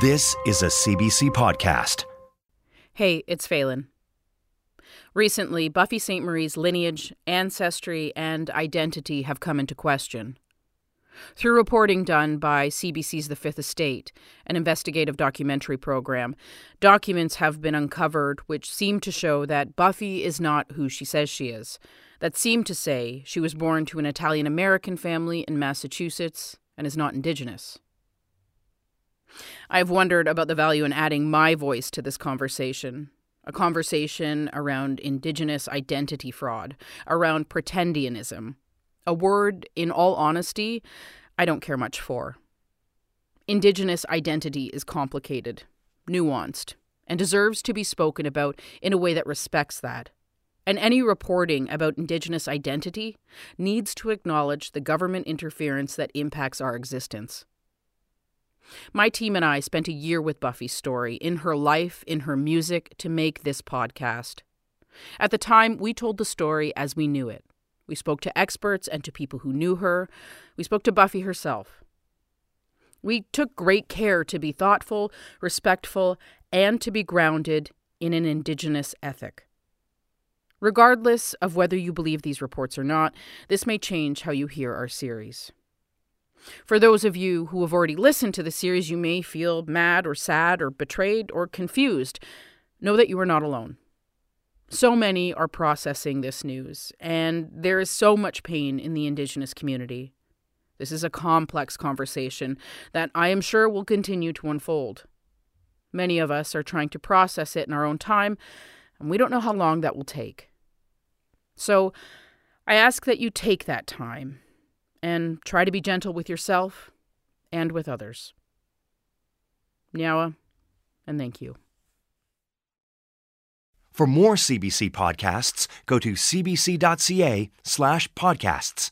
This is a CBC podcast. Hey, it's Falen. Recently, Buffy Sainte-Marie's lineage, ancestry, and identity have come into question. Through reporting done by CBC's The Fifth Estate, an investigative documentary program, documents have been uncovered which seem to show that Buffy is not who she says she is, that seem to say she was born to an Italian American family in Massachusetts and is not Indigenous. I've wondered about the value in adding my voice to this conversation. A conversation around Indigenous identity fraud, around pretendianism, a word, in all honesty, I don't care much for. Indigenous identity is complicated, nuanced, and deserves to be spoken about in a way that respects that. And any reporting about Indigenous identity needs to acknowledge the government interference that impacts our existence. My team and I spent a year with Buffy's story, in her life, in her music, to make this podcast. At the time, we told the story as we knew it. We spoke to experts and to people who knew her. We spoke to Buffy herself. We took great care to be thoughtful, respectful, and to be grounded in an Indigenous ethic. Regardless of whether you believe these reports or not, this may change how you hear our series. For those of you who have already listened to the series, you may feel mad or sad or betrayed or confused. Know that you are not alone. So many are processing this news, and there is so much pain in the Indigenous community. This is a complex conversation that I am sure will continue to unfold. Many of us are trying to process it in our own time, and we don't know how long that will take. So, I ask that you take that time and try to be gentle with yourself and with others. Nyawa, and thank you. For more CBC podcasts, go to cbc.ca slash podcasts.